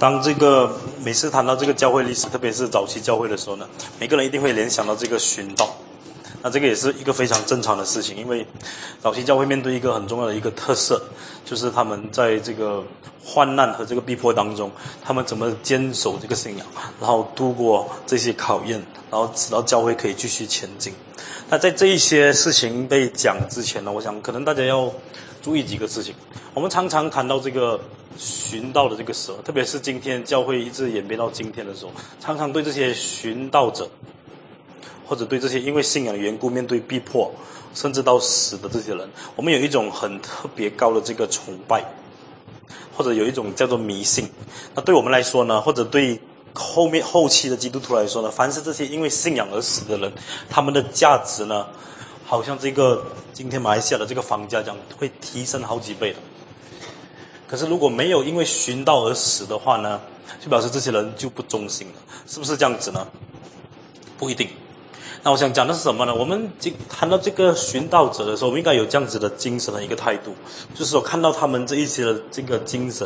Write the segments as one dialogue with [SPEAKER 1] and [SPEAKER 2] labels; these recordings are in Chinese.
[SPEAKER 1] 当这个每次谈到这个教会历史，特别是早期教会的时候呢，每个人一定会联想到这个寻道。那这个也是一个非常正常的事情，因为早期教会面对一个很重要的一个特色，就是他们在这个患难和这个逼迫当中，他们怎么坚守这个信仰，然后度过这些考验，然后直到教会可以继续前进。那在这一些事情被讲之前呢，我想可能大家要注意几个事情。我们常常谈到这个寻道的这个时候，特别是今天教会一直演变到今天的时候，常常对这些寻道者。或者对这些因为信仰的缘故面对逼迫，甚至到死的这些人，我们有一种很特别高的这个崇拜，或者有一种叫做迷信。那对我们来说呢，或者对后面后期的基督徒来说呢，凡是这些因为信仰而死的人，他们的价值呢，好像这个今天马来西亚的这个房价这样会提升好几倍的。可是如果没有因为寻道而死的话呢，就表示这些人就不忠心了，是不是这样子呢？不一定。那我想讲的是什么呢？我们今谈到这个寻道者的时候，我们应该有这样子的精神的一个态度，就是说看到他们这一些的这个精神，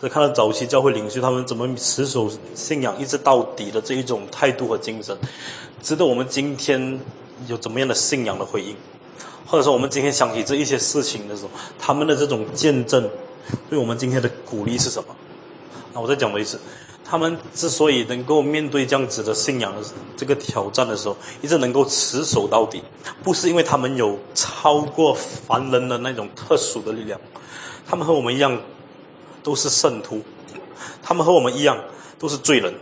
[SPEAKER 1] 或者看到早期教会领袖他们怎么持守信仰一直到底的这一种态度和精神，值得我们今天有怎么样的信仰的回应，或者说我们今天想起这一些事情的时候，他们的这种见证，对我们今天的鼓励是什么？那我再讲一次。他们之所以能够面对这样子的信仰的这个挑战的时候，一直能够持守到底，不是因为他们有超过凡人的那种特殊的力量，他们和我们一样，都是圣徒，他们和我们一样都是罪人，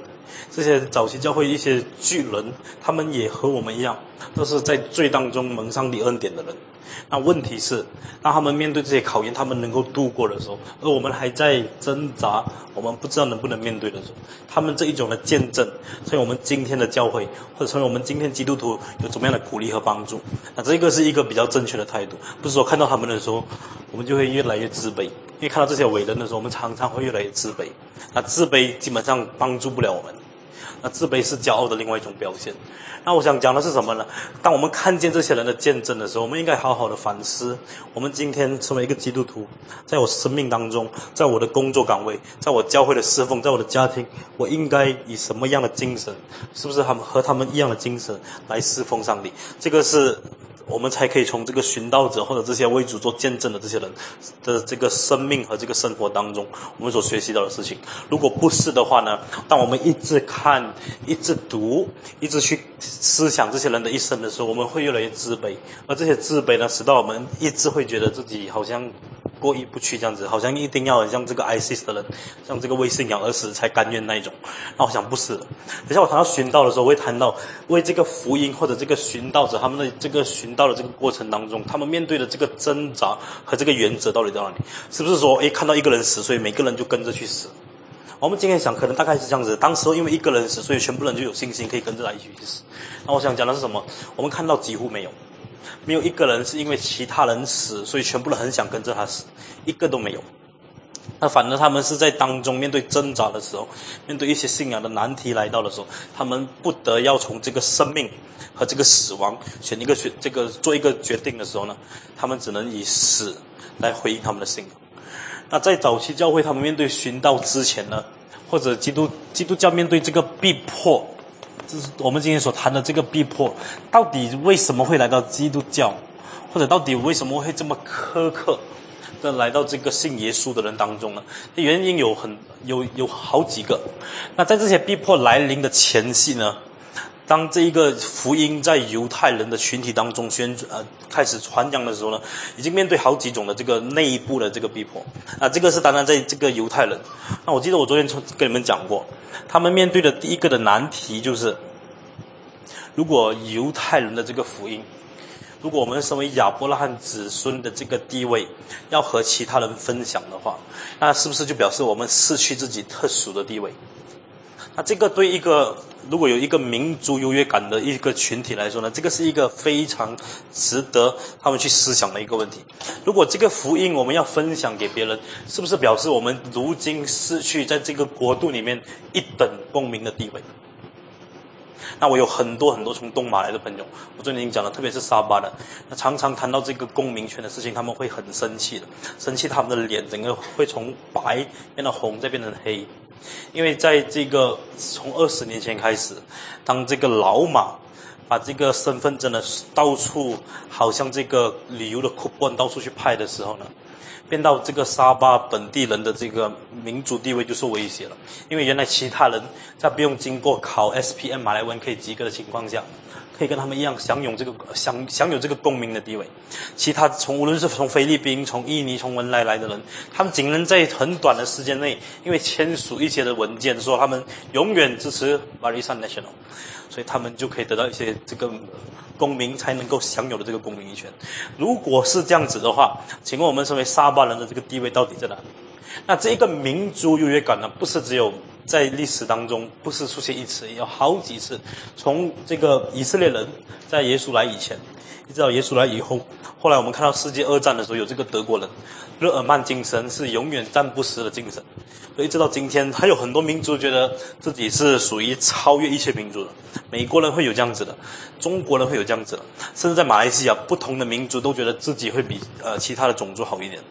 [SPEAKER 1] 这些早期教会一些巨人，他们也和我们一样，都是在罪当中蒙上帝恩典的人。那问题是，当他们面对这些考验，他们能够度过的时候，而我们还在挣扎，我们不知道能不能面对的时候，他们这一种的见证，成为我们今天的教会，或者成为我们今天基督徒有怎么样的鼓励和帮助？那这个是一个比较正确的态度，不是说看到他们的时候，我们就会越来越自卑，因为看到这些伟人的时候，我们常常会越来越自卑。那自卑基本上帮助不了我们。那自卑是骄傲的另外一种表现。那我想讲的是什么呢？当我们看见这些人的见证的时候，我们应该好好的反思：我们今天成为一个基督徒，在我生命当中，在我的工作岗位，在我教会的侍奉，在我的家庭，我应该以什么样的精神？是不是他们和他们一样的精神来侍奉上帝？这个是。我们才可以从这个寻道者或者这些为主做见证的这些人的这个生命和这个生活当中，我们所学习到的事情。如果不是的话呢？当我们一直看、一直读、一直去思想这些人的一生的时候，我们会越来越自卑。而这些自卑呢，使到我们一直会觉得自己好像。过意不去这样子，好像一定要像这个 ISIS 的人，像这个为信仰而死才甘愿那一种。那我想不是的。等下我谈到寻道的时候，我会谈到为这个福音或者这个寻道者他们的这个寻道的这个过程当中，他们面对的这个挣扎和这个原则到底在哪里？是不是说，诶，看到一个人死，所以每个人就跟着去死？我们今天想，可能大概是这样子。当时因为一个人死，所以全部人就有信心可以跟着他一起去死。那我想讲的是什么？我们看到几乎没有。没有一个人是因为其他人死，所以全部人很想跟着他死，一个都没有。那反而他们是在当中面对挣扎的时候，面对一些信仰的难题来到的时候，他们不得要从这个生命和这个死亡选一个选这个做一个决定的时候呢，他们只能以死来回应他们的信仰。那在早期教会，他们面对寻道之前呢，或者基督基督教面对这个逼迫。我们今天所谈的这个逼迫，到底为什么会来到基督教，或者到底为什么会这么苛刻的来到这个信耶稣的人当中呢？原因有很有有好几个。那在这些逼迫来临的前夕呢？当这一个福音在犹太人的群体当中宣呃开始传扬的时候呢，已经面对好几种的这个内部的这个逼迫啊，这个是当然在这个犹太人。那我记得我昨天跟你们讲过，他们面对的第一个的难题就是，如果犹太人的这个福音，如果我们身为亚伯拉罕子孙的这个地位要和其他人分享的话，那是不是就表示我们失去自己特殊的地位？那这个对一个如果有一个民族优越感的一个群体来说呢，这个是一个非常值得他们去思想的一个问题。如果这个福音我们要分享给别人，是不是表示我们如今失去在这个国度里面一等公民的地位？那我有很多很多从东马来的朋友，我最近讲了，特别是沙巴的，那常常谈到这个公民权的事情，他们会很生气的，生气他们的脸整个会从白变到红，再变成黑。因为在这个从二十年前开始，当这个老马把这个身份证的到处，好像这个旅游的 coupon 到处去派的时候呢，变到这个沙巴本地人的这个民族地位就受威胁了。因为原来其他人在不用经过考 S P M 马来文可以及格的情况下。可以跟他们一样享有这个享享有这个公民的地位，其他从无论是从菲律宾、从印尼、从文莱来的人，他们仅能在很短的时间内，因为签署一些的文件，说他们永远支持 Barisan Nasional，所以他们就可以得到一些这个公民才能够享有的这个公民权。如果是这样子的话，请问我们身为沙巴人的这个地位到底在哪里？那这一个民族优越感呢，不是只有。在历史当中，不是出现一次，有好几次。从这个以色列人在耶稣来以前，一直到耶稣来以后，后来我们看到世界二战的时候，有这个德国人，日耳曼精神是永远战不死的精神。所以，直到今天，还有很多民族觉得自己是属于超越一切民族的。美国人会有这样子的，中国人会有这样子的，甚至在马来西亚，不同的民族都觉得自己会比呃其他的种族好一点。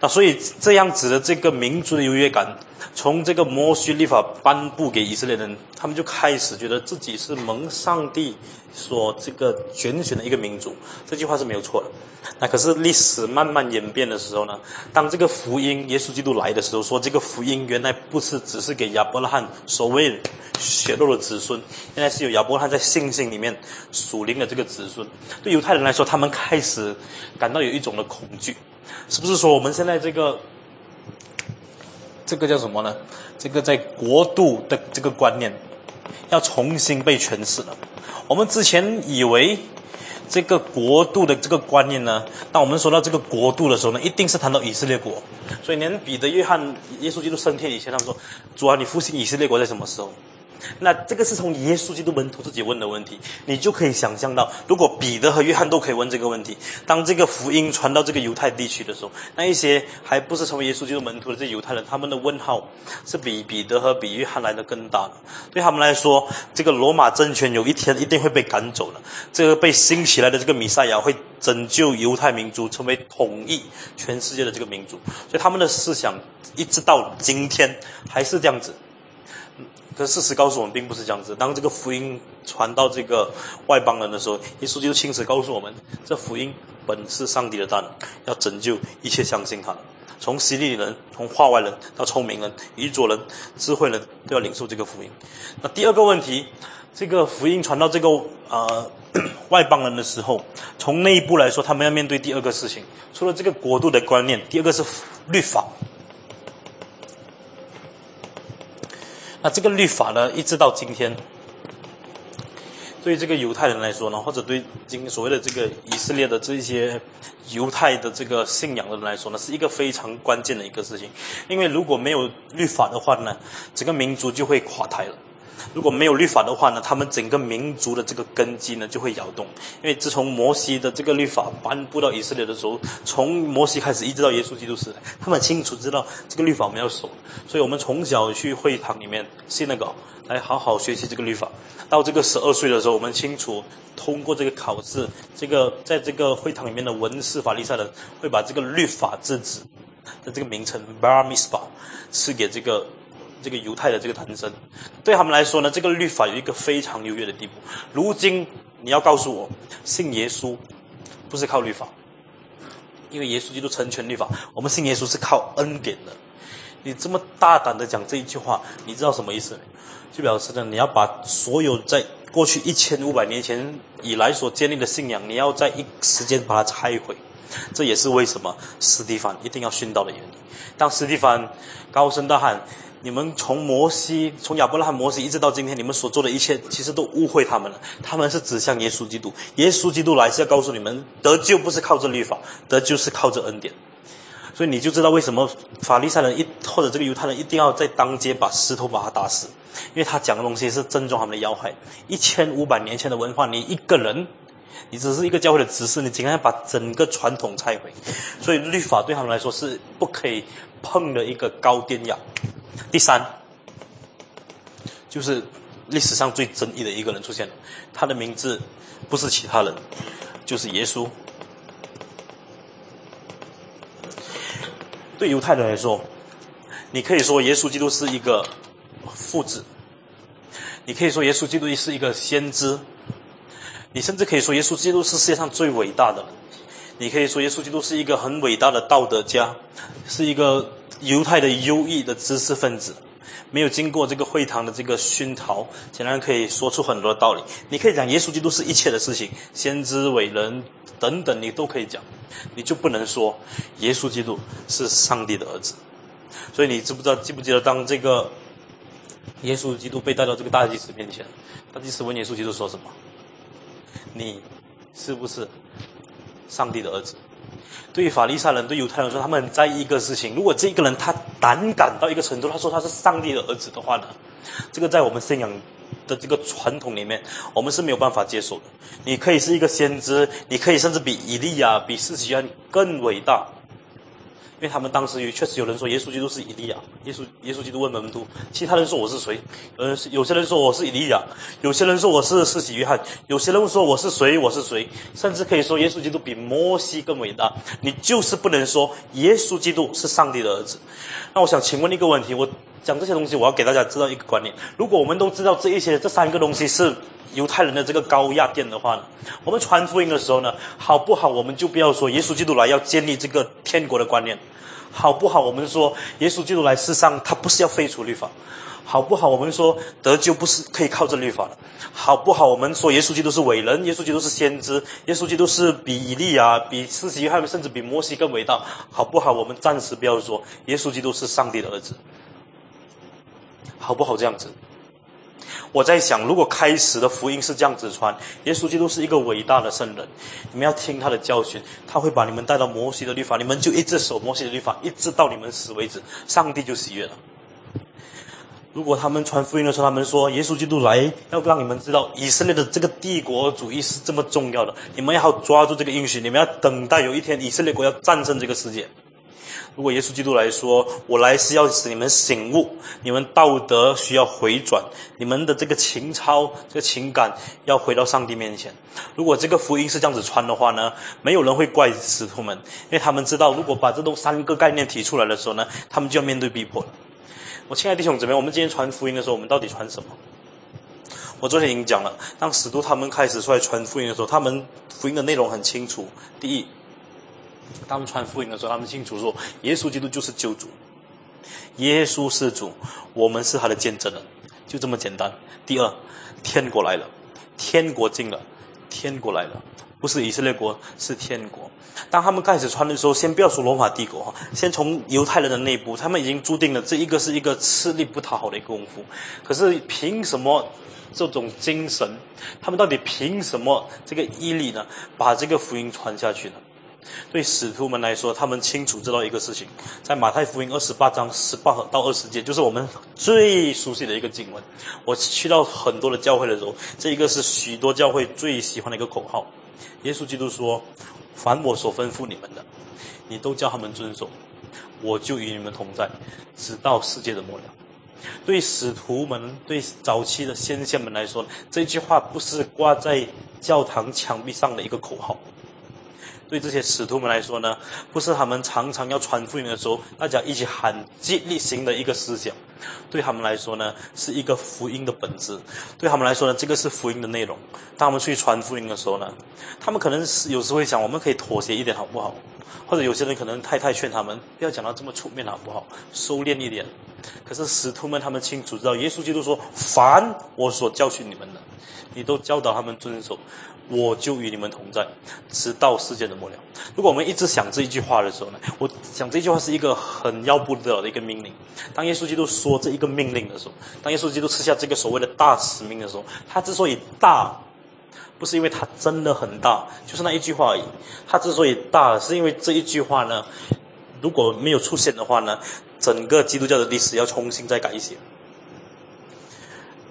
[SPEAKER 1] 那所以这样子的这个民族的优越感，从这个摩西立法颁布给以色列人，他们就开始觉得自己是蒙上帝所这个拣选的一个民族。这句话是没有错的。那可是历史慢慢演变的时候呢，当这个福音耶稣基督来的时候，说这个福音原来不是只是给亚伯拉罕所谓血肉的子孙，原来是有亚伯拉罕在信心里面属灵的这个子孙。对犹太人来说，他们开始感到有一种的恐惧。是不是说我们现在这个这个叫什么呢？这个在国度的这个观念要重新被诠释了。我们之前以为这个国度的这个观念呢，当我们说到这个国度的时候呢，一定是谈到以色列国。所以连彼得、约翰、耶稣基督升天以前，他们说：“主啊，你复兴以色列国在什么时候？”那这个是从耶稣基督门徒自己问的问题，你就可以想象到，如果彼得和约翰都可以问这个问题，当这个福音传到这个犹太地区的时候，那一些还不是成为耶稣基督门徒的这犹太人，他们的问号是比彼得和比约翰来的更大的。对他们来说，这个罗马政权有一天一定会被赶走了，这个被兴起来的这个弥赛亚会拯救犹太民族，成为统一全世界的这个民族，所以他们的思想一直到今天还是这样子。可事实告诉我们，并不是这样子。当这个福音传到这个外邦人的时候，耶稣就亲自告诉我们：这福音本是上帝的蛋，要拯救一切相信他。从犀利人，从化外人到聪明人、愚拙人、智慧人都要领受这个福音。那第二个问题，这个福音传到这个呃 外邦人的时候，从内部来说，他们要面对第二个事情，除了这个国度的观念，第二个是律法。那这个律法呢，一直到今天，对这个犹太人来说呢，或者对今所谓的这个以色列的这些犹太的这个信仰的人来说呢，是一个非常关键的一个事情。因为如果没有律法的话呢，整个民族就会垮台了。如果没有律法的话呢，他们整个民族的这个根基呢就会摇动。因为自从摩西的这个律法颁布到以色列的时候，从摩西开始一直到耶稣基督时代，他们清楚知道这个律法我们要守。所以我们从小去会堂里面信那个，来好好学习这个律法。到这个十二岁的时候，我们清楚通过这个考试，这个在这个会堂里面的文士法利赛人会把这个律法之子的这个名称 Bar Mitzvah 赐给这个。这个犹太的这个诞生，对他们来说呢，这个律法有一个非常优越的地步。如今你要告诉我，信耶稣不是靠律法，因为耶稣基督成全律法，我们信耶稣是靠恩典的。你这么大胆的讲这一句话，你知道什么意思？就表示呢，你要把所有在过去一千五百年前以来所建立的信仰，你要在一时间把它拆毁。这也是为什么斯蒂凡一定要殉道的原因。当斯蒂凡高声大喊。你们从摩西，从亚伯拉罕、摩西一直到今天，你们所做的一切，其实都误会他们了。他们是指向耶稣基督，耶稣基督来是要告诉你们，得救不是靠着律法，得救是靠着恩典。所以你就知道为什么法利赛人一或者这个犹太人一定要在当街把石头把他打死，因为他讲的东西是正中他们的要害。一千五百年前的文化，你一个人，你只是一个教会的执事，你竟然要把整个传统拆毁。所以律法对他们来说是不可以碰的一个高电压。第三，就是历史上最争议的一个人出现了，他的名字不是其他人，就是耶稣。对犹太人来说，你可以说耶稣基督是一个父子，你可以说耶稣基督是一个先知，你甚至可以说耶稣基督是世界上最伟大的。你可以说耶稣基督是一个很伟大的道德家，是一个犹太的优异的知识分子，没有经过这个会堂的这个熏陶，显然可以说出很多道理。你可以讲耶稣基督是一切的事情，先知伟人等等，你都可以讲，你就不能说耶稣基督是上帝的儿子。所以你知不知道记不记得当这个耶稣基督被带到这个大祭司面前，大祭司问耶稣基督说什么？你是不是？上帝的儿子，对于法利赛人、对犹太人说，他们很在意一个事情：如果这个人他胆敢到一个程度，他说他是上帝的儿子的话呢，这个在我们信仰的这个传统里面，我们是没有办法接受的。你可以是一个先知，你可以甚至比以利亚、比世袭人更伟大。因为他们当时也确实有人说耶稣基督是以利亚，耶稣耶稣基督问门徒，其他人说我是谁？呃，有些人说我是以利亚，有些人说我是世袭约翰，有些人说我是谁？我是谁？甚至可以说耶稣基督比摩西更伟大。你就是不能说耶稣基督是上帝的儿子。那我想请问一个问题，我讲这些东西，我要给大家知道一个观念：如果我们都知道这一些这三个东西是。犹太人的这个高压电的话，我们传福音的时候呢，好不好？我们就不要说耶稣基督来要建立这个天国的观念，好不好？我们说耶稣基督来世上，他不是要废除律法，好不好？我们说得救不是可以靠这律法的，好不好？我们说耶稣基督是伟人，耶稣基督是先知，耶稣基督是比以利亚、比施洗约翰甚至比摩西更伟大，好不好？我们暂时不要说耶稣基督是上帝的儿子，好不好？这样子。我在想，如果开始的福音是这样子传，耶稣基督是一个伟大的圣人，你们要听他的教训，他会把你们带到摩西的律法，你们就一直守摩西的律法，一直到你们死为止，上帝就喜悦了。如果他们传福音的时候，他们说耶稣基督来要让你们知道以色列的这个帝国主义是这么重要的，你们要抓住这个应许，你们要等待有一天以色列国要战胜这个世界。如果耶稣基督来说，我来是要使你们醒悟，你们道德需要回转，你们的这个情操、这个情感要回到上帝面前。如果这个福音是这样子传的话呢，没有人会怪使徒们，因为他们知道，如果把这都三个概念提出来的时候呢，他们就要面对逼迫了。我亲爱的弟兄姊妹，我们今天传福音的时候，我们到底传什么？我昨天已经讲了，当使徒他们开始出来传福音的时候，他们福音的内容很清楚。第一。他们传福音的时候，他们清楚说，耶稣基督就是救主，耶稣是主，我们是他的见证人，就这么简单。第二，天国来了，天国进了，天国来了，不是以色列国，是天国。当他们开始传的时候，先不要说罗马帝国哈，先从犹太人的内部，他们已经注定了这一个是一个吃力不讨好的一个功夫。可是凭什么这种精神？他们到底凭什么这个毅力呢？把这个福音传下去呢？对使徒们来说，他们清楚知道一个事情，在马太福音二十八章十八到二十节，就是我们最熟悉的一个经文。我去到很多的教会的时候，这一个是许多教会最喜欢的一个口号。耶稣基督说：“凡我所吩咐你们的，你都叫他们遵守，我就与你们同在，直到世界的末了。”对使徒们、对早期的先贤们来说，这句话不是挂在教堂墙壁上的一个口号。对这些使徒们来说呢，不是他们常常要传福音的时候，大家一起喊接力型的一个思想。对他们来说呢，是一个福音的本质。对他们来说呢，这个是福音的内容。当他们去传福音的时候呢，他们可能是有时会想，我们可以妥协一点好不好？或者有些人可能太太劝他们，不要讲到这么出面好不好？收敛一点。可是使徒们他们清楚知道，耶稣基督说：“凡我所教训你们的，你都教导他们遵守。”我就与你们同在，直到世界的末了。如果我们一直想这一句话的时候呢，我想这句话是一个很要不得的一个命令。当耶稣基督说这一个命令的时候，当耶稣基督吃下这个所谓的大使命的时候，他之所以大，不是因为他真的很大，就是那一句话而已。他之所以大，是因为这一句话呢，如果没有出现的话呢，整个基督教的历史要重新再改写。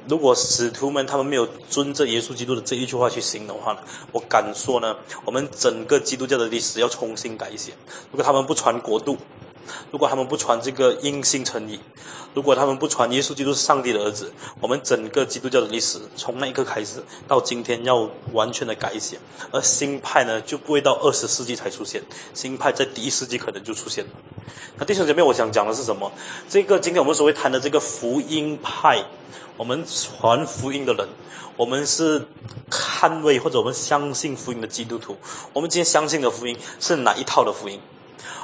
[SPEAKER 1] 如果使徒们他们没有遵着耶稣基督的这一句话去行的话呢，我敢说呢，我们整个基督教的历史要重新改写。如果他们不传国度，如果他们不传这个因信称义，如果他们不传耶稣基督是上帝的儿子，我们整个基督教的历史从那一刻开始到今天要完全的改写。而新派呢，就不会到二十世纪才出现，新派在第一世纪可能就出现了。那弟兄姐妹，我想讲的是什么？这个今天我们所谓谈的这个福音派，我们传福音的人，我们是捍卫或者我们相信福音的基督徒。我们今天相信的福音是哪一套的福音？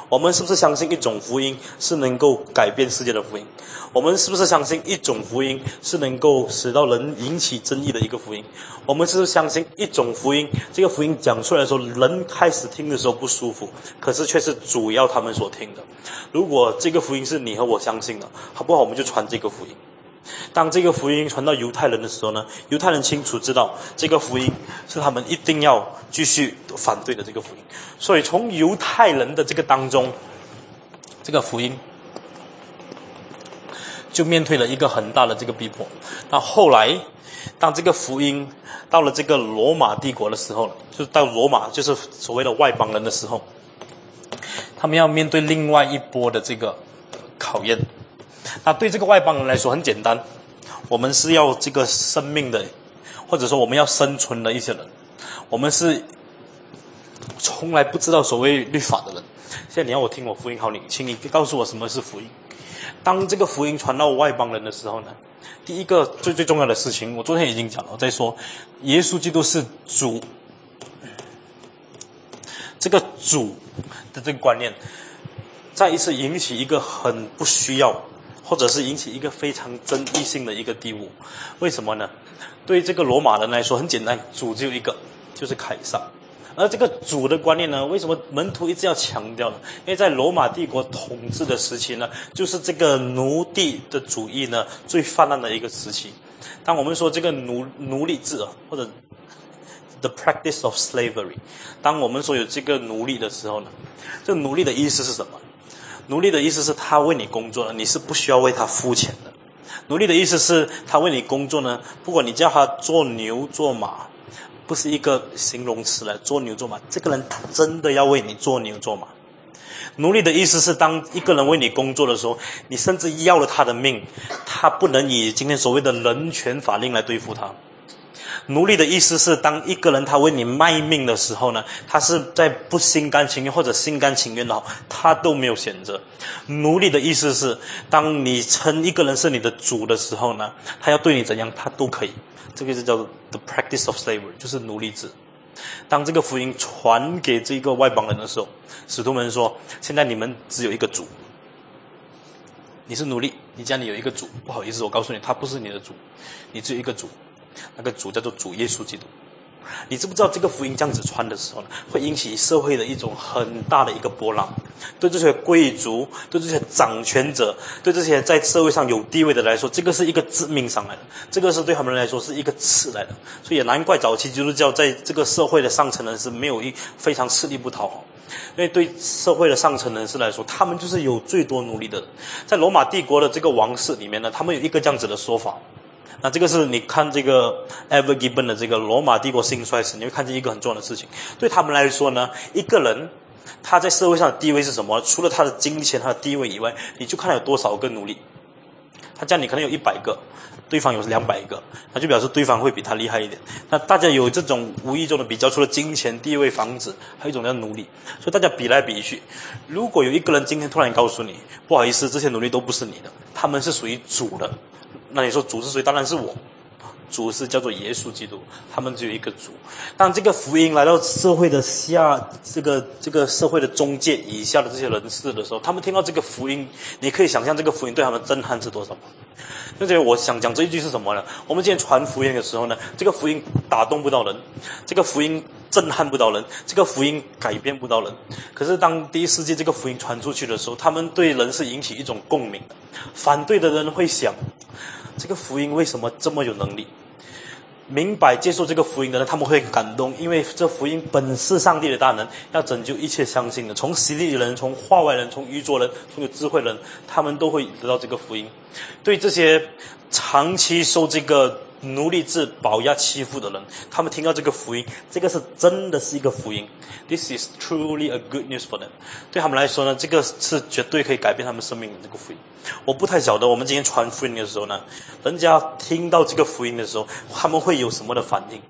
[SPEAKER 1] 我们是不是相信一种福音是能够改变世界的福音？我们是不是相信一种福音是能够使到人引起争议的一个福音？我们是不是相信一种福音，这个福音讲出来的时候，人开始听的时候不舒服，可是却是主要他们所听的？如果这个福音是你和我相信的，好不好？我们就传这个福音。当这个福音传到犹太人的时候呢，犹太人清楚知道这个福音是他们一定要继续反对的这个福音，所以从犹太人的这个当中，这个福音就面对了一个很大的这个逼迫。那后来，当这个福音到了这个罗马帝国的时候，就到罗马就是所谓的外邦人的时候，他们要面对另外一波的这个考验。那对这个外邦人来说很简单，我们是要这个生命的，或者说我们要生存的一些人，我们是从来不知道所谓律法的人。现在你要我听我福音好，你请你告诉我什么是福音。当这个福音传到外邦人的时候呢，第一个最最重要的事情，我昨天已经讲了，我在说耶稣基督是主，这个主的这个观念，再一次引起一个很不需要。或者是引起一个非常争议性的一个地步，为什么呢？对这个罗马人来说很简单，主只有一个，就是凯撒。而这个主的观念呢，为什么门徒一直要强调呢？因为在罗马帝国统治的时期呢，就是这个奴隶的主义呢最泛滥的一个时期。当我们说这个奴奴隶制啊，或者 the practice of slavery，当我们说有这个奴隶的时候呢，这奴隶的意思是什么？奴隶的意思是他为你工作了，你是不需要为他付钱的。奴隶的意思是他为你工作呢，不管你叫他做牛做马，不是一个形容词来做牛做马。这个人他真的要为你做牛做马。奴隶的意思是，当一个人为你工作的时候，你甚至要了他的命，他不能以今天所谓的人权法令来对付他。奴隶的意思是，当一个人他为你卖命的时候呢，他是在不心甘情愿或者心甘情愿的，他都没有选择。奴隶的意思是，当你称一个人是你的主的时候呢，他要对你怎样，他都可以。这个是叫做 the practice of slavery，就是奴隶制。当这个福音传给这个外邦人的时候，使徒们说：现在你们只有一个主，你是奴隶，你家里有一个主。不好意思，我告诉你，他不是你的主，你只有一个主。那个主叫做主耶稣基督，你知不知道这个福音这样子传的时候呢，会引起社会的一种很大的一个波浪？对这些贵族、对这些掌权者、对这些在社会上有地位的来说，这个是一个致命伤来的，这个是对他们来说是一个刺来的。所以也难怪早期基督教在这个社会的上层人士没有一非常吃力不讨好，因为对社会的上层人士来说，他们就是有最多奴隶的人。在罗马帝国的这个王室里面呢，他们有一个这样子的说法。那这个是你看这个 Ever Given 的这个罗马帝国兴衰史，你会看见一个很重要的事情。对他们来说呢，一个人他在社会上的地位是什么？除了他的金钱、他的地位以外，你就看他有多少个奴隶。他家里可能有一百个，对方有两百个，那就表示对方会比他厉害一点。那大家有这种无意中的比较，除了金钱、地位、房子，还有一种叫奴隶。所以大家比来比去，如果有一个人今天突然告诉你，不好意思，这些奴隶都不是你的，他们是属于主的。那你说主是谁？当然是我，主是叫做耶稣基督。他们只有一个主。当这个福音来到社会的下，这个这个社会的中介以下的这些人士的时候，他们听到这个福音，你可以想象这个福音对他们震撼是多少吗？那这我想讲这一句是什么呢？我们今天传福音的时候呢，这个福音打动不到人，这个福音震撼不到人，这个福音改变不到人。可是当第一世纪这个福音传出去的时候，他们对人是引起一种共鸣的。反对的人会想。这个福音为什么这么有能力？明白接受这个福音的人，他们会感动，因为这福音本是上帝的大能，要拯救一切相信的，从实力的人，从化外人，从愚拙人，从有智慧人，他们都会得到这个福音。对这些长期受这个奴隶制保压欺负的人，他们听到这个福音，这个是真的是一个福音。This is truly a good news for them。对他们来说呢，这个是绝对可以改变他们生命的这个福音。我不太晓得我们今天传福音的时候呢，人家听到这个福音的时候，他们会有什么的反应？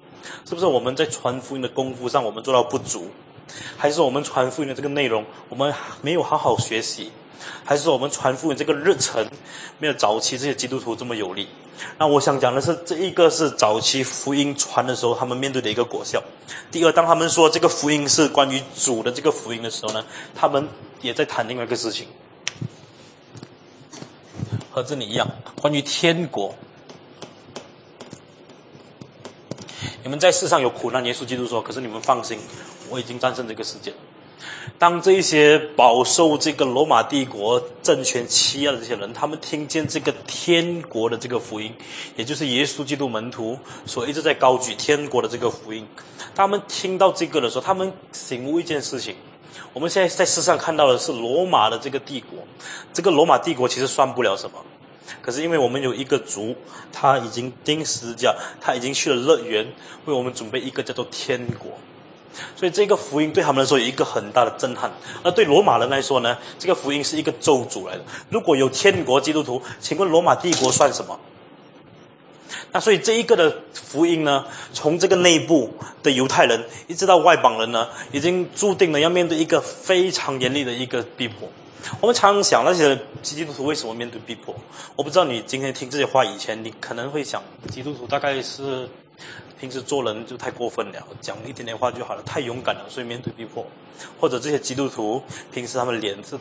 [SPEAKER 1] 是不是我们在传福音的功夫上我们做到不足，还是我们传福音的这个内容我们没有好好学习？还是说我们传福音这个日程没有早期这些基督徒这么有力？那我想讲的是，这一个是早期福音传的时候他们面对的一个果效。第二，当他们说这个福音是关于主的这个福音的时候呢，他们也在谈另外一个事情，和这里一样，关于天国。你们在世上有苦难，耶稣基督说：“可是你们放心，我已经战胜这个世界。”当这些饱受这个罗马帝国政权欺压的这些人，他们听见这个天国的这个福音，也就是耶稣基督门徒所一直在高举天国的这个福音，他们听到这个的时候，他们醒悟一件事情：我们现在在世上看到的是罗马的这个帝国，这个罗马帝国其实算不了什么，可是因为我们有一个族，他已经钉十字架，他已经去了乐园，为我们准备一个叫做天国。所以这个福音对他们来说有一个很大的震撼，而对罗马人来说呢，这个福音是一个咒诅来的。如果有天国基督徒，请问罗马帝国算什么？那所以这一个的福音呢，从这个内部的犹太人一直到外邦人呢，已经注定了要面对一个非常严厉的一个逼迫。我们常常想那些基督徒为什么面对逼迫？我不知道你今天听这些话以前，你可能会想，基督徒大概是。平时做人就太过分了，讲一点点话就好了，太勇敢了，所以面对逼迫，或者这些基督徒平时他们脸是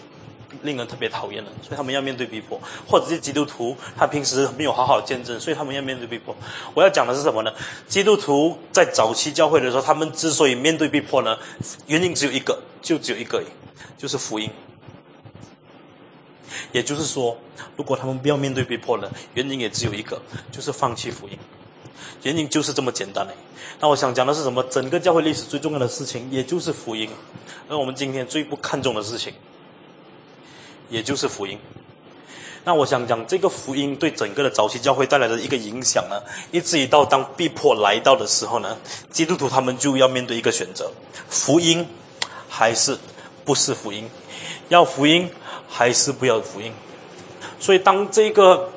[SPEAKER 1] 令人特别讨厌的，所以他们要面对逼迫，或者这些基督徒他平时没有好好见证，所以他们要面对逼迫。我要讲的是什么呢？基督徒在早期教会的时候，他们之所以面对逼迫呢，原因只有一个，就只有一个，就是福音。也就是说，如果他们不要面对逼迫呢，原因也只有一个，就是放弃福音。原因就是这么简单嘞。那我想讲的是什么？整个教会历史最重要的事情，也就是福音。而我们今天最不看重的事情，也就是福音。那我想讲这个福音对整个的早期教会带来的一个影响呢，一直到当逼迫来到的时候呢，基督徒他们就要面对一个选择：福音还是不是福音？要福音还是不要福音？所以当这个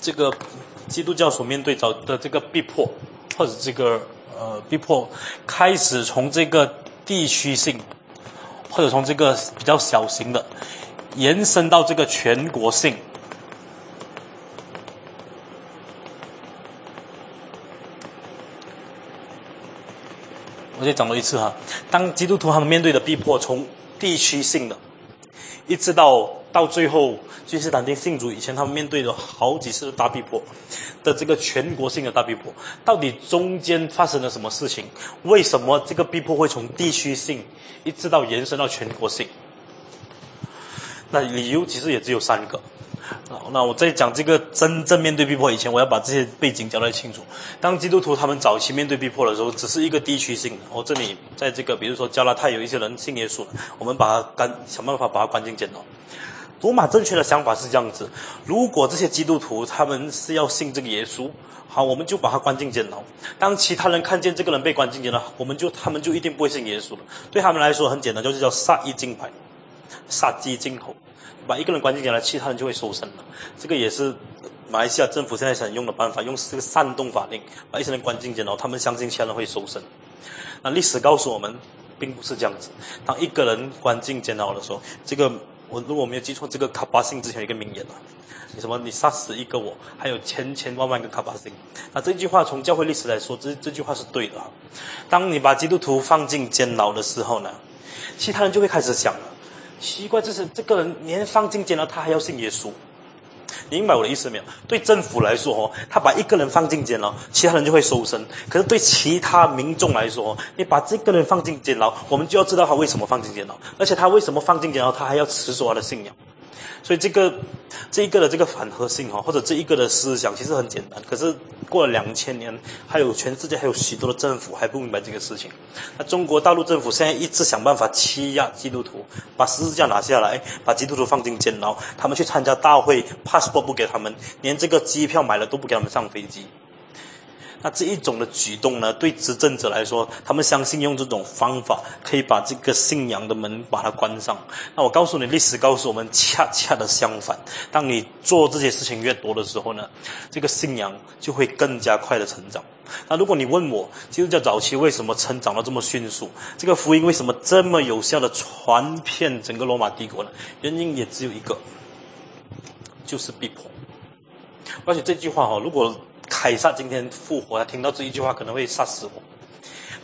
[SPEAKER 1] 这个。基督教所面对着的这个逼迫，或者这个呃逼迫，开始从这个地区性，或者从这个比较小型的，延伸到这个全国性。我再讲多一次哈，当基督徒他们面对的逼迫从地区性的，一直到。到最后，君士坦丁信主以前，他们面对了好几次的大逼迫的这个全国性的大逼迫，到底中间发生了什么事情？为什么这个逼迫会从地区性一直到延伸到全国性？那理由其实也只有三个。那我在讲这个真正面对逼迫以前，我要把这些背景交代清楚。当基督徒他们早期面对逼迫的时候，只是一个地区性的。我这里在这个，比如说加拉太有一些人信耶稣，我们把他关，想办法把他关进监牢。罗马正确的想法是这样子：如果这些基督徒他们是要信这个耶稣，好，我们就把他关进监牢。当其他人看见这个人被关进监牢，我们就他们就一定不会信耶稣了。对他们来说很简单，就是叫杀一儆百，杀鸡儆猴，把一个人关进监牢，其他人就会收身了。这个也是马来西亚政府现在想用的办法，用这个煽动法令把一些人关进监牢，他们相信其他人会收身。那历史告诉我们，并不是这样子。当一个人关进监牢的时候，这个。我如果没有记错，这个卡巴辛之前有一个名言了，你什么？你杀死一个我，还有千千万万个卡巴辛。那这句话从教会历史来说，这这句话是对的。当你把基督徒放进监牢的时候呢，其他人就会开始想了：奇怪，这是这个人连放进监牢，他还要信耶稣。你明白我的意思没有？对政府来说，哦，他把一个人放进监牢，其他人就会收身。可是对其他民众来说，你把这个人放进监牢，我们就要知道他为什么放进监牢，而且他为什么放进监牢，他还要持守他的信仰。所以这个这一个的这个反核性哈，或者这一个的思想其实很简单，可是过了两千年，还有全世界还有许多的政府还不明白这个事情。那中国大陆政府现在一直想办法欺压基督徒，把十字架拿下来，把基督徒放进监牢，他们去参加大会，passport 不给他们，连这个机票买了都不给他们上飞机。那这一种的举动呢，对执政者来说，他们相信用这种方法可以把这个信仰的门把它关上。那我告诉你，历史告诉我们，恰恰的相反。当你做这些事情越多的时候呢，这个信仰就会更加快的成长。那如果你问我，基督教早期为什么成长的这么迅速？这个福音为什么这么有效的传遍整个罗马帝国呢？原因也只有一个，就是逼迫。而且这句话哈，如果凯撒今天复活，他听到这一句话可能会杀死我。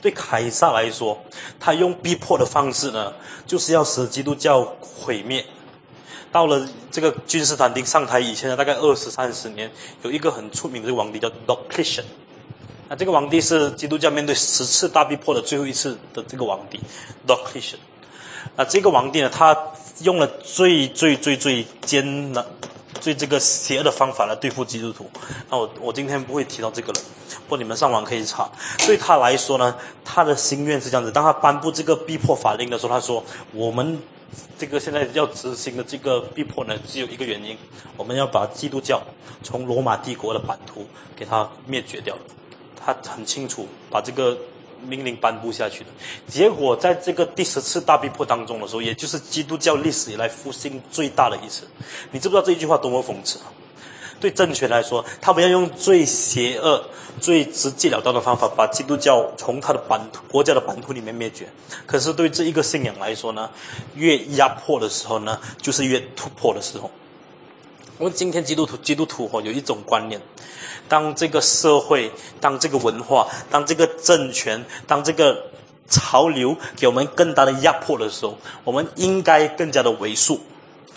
[SPEAKER 1] 对凯撒来说，他用逼迫的方式呢，就是要使基督教毁灭。到了这个君士坦丁上台以前的大概二十三十年，有一个很出名的皇帝叫 Diocletian。那这个皇帝是基督教面对十次大逼迫的最后一次的这个皇帝 Diocletian。那这个皇帝呢，他用了最最最最艰难。最这个邪恶的方法来对付基督徒，那我我今天不会提到这个了，不过你们上网可以查。对他来说呢，他的心愿是这样子：当他颁布这个逼迫法令的时候，他说：“我们这个现在要执行的这个逼迫呢，只有一个原因，我们要把基督教从罗马帝国的版图给它灭绝掉。”他很清楚把这个。命令颁布下去的结果，在这个第十次大逼迫当中的时候，也就是基督教历史以来复兴最大的一次。你知不知道这一句话多么讽刺啊？对政权来说，他们要用最邪恶、最直截了当的方法，把基督教从他的版图、国家的版图里面灭绝。可是对这一个信仰来说呢，越压迫的时候呢，就是越突破的时候。我们今天基督徒，基督徒哈有一种观念。当这个社会、当这个文化、当这个政权、当这个潮流给我们更大的压迫的时候，我们应该更加的为数，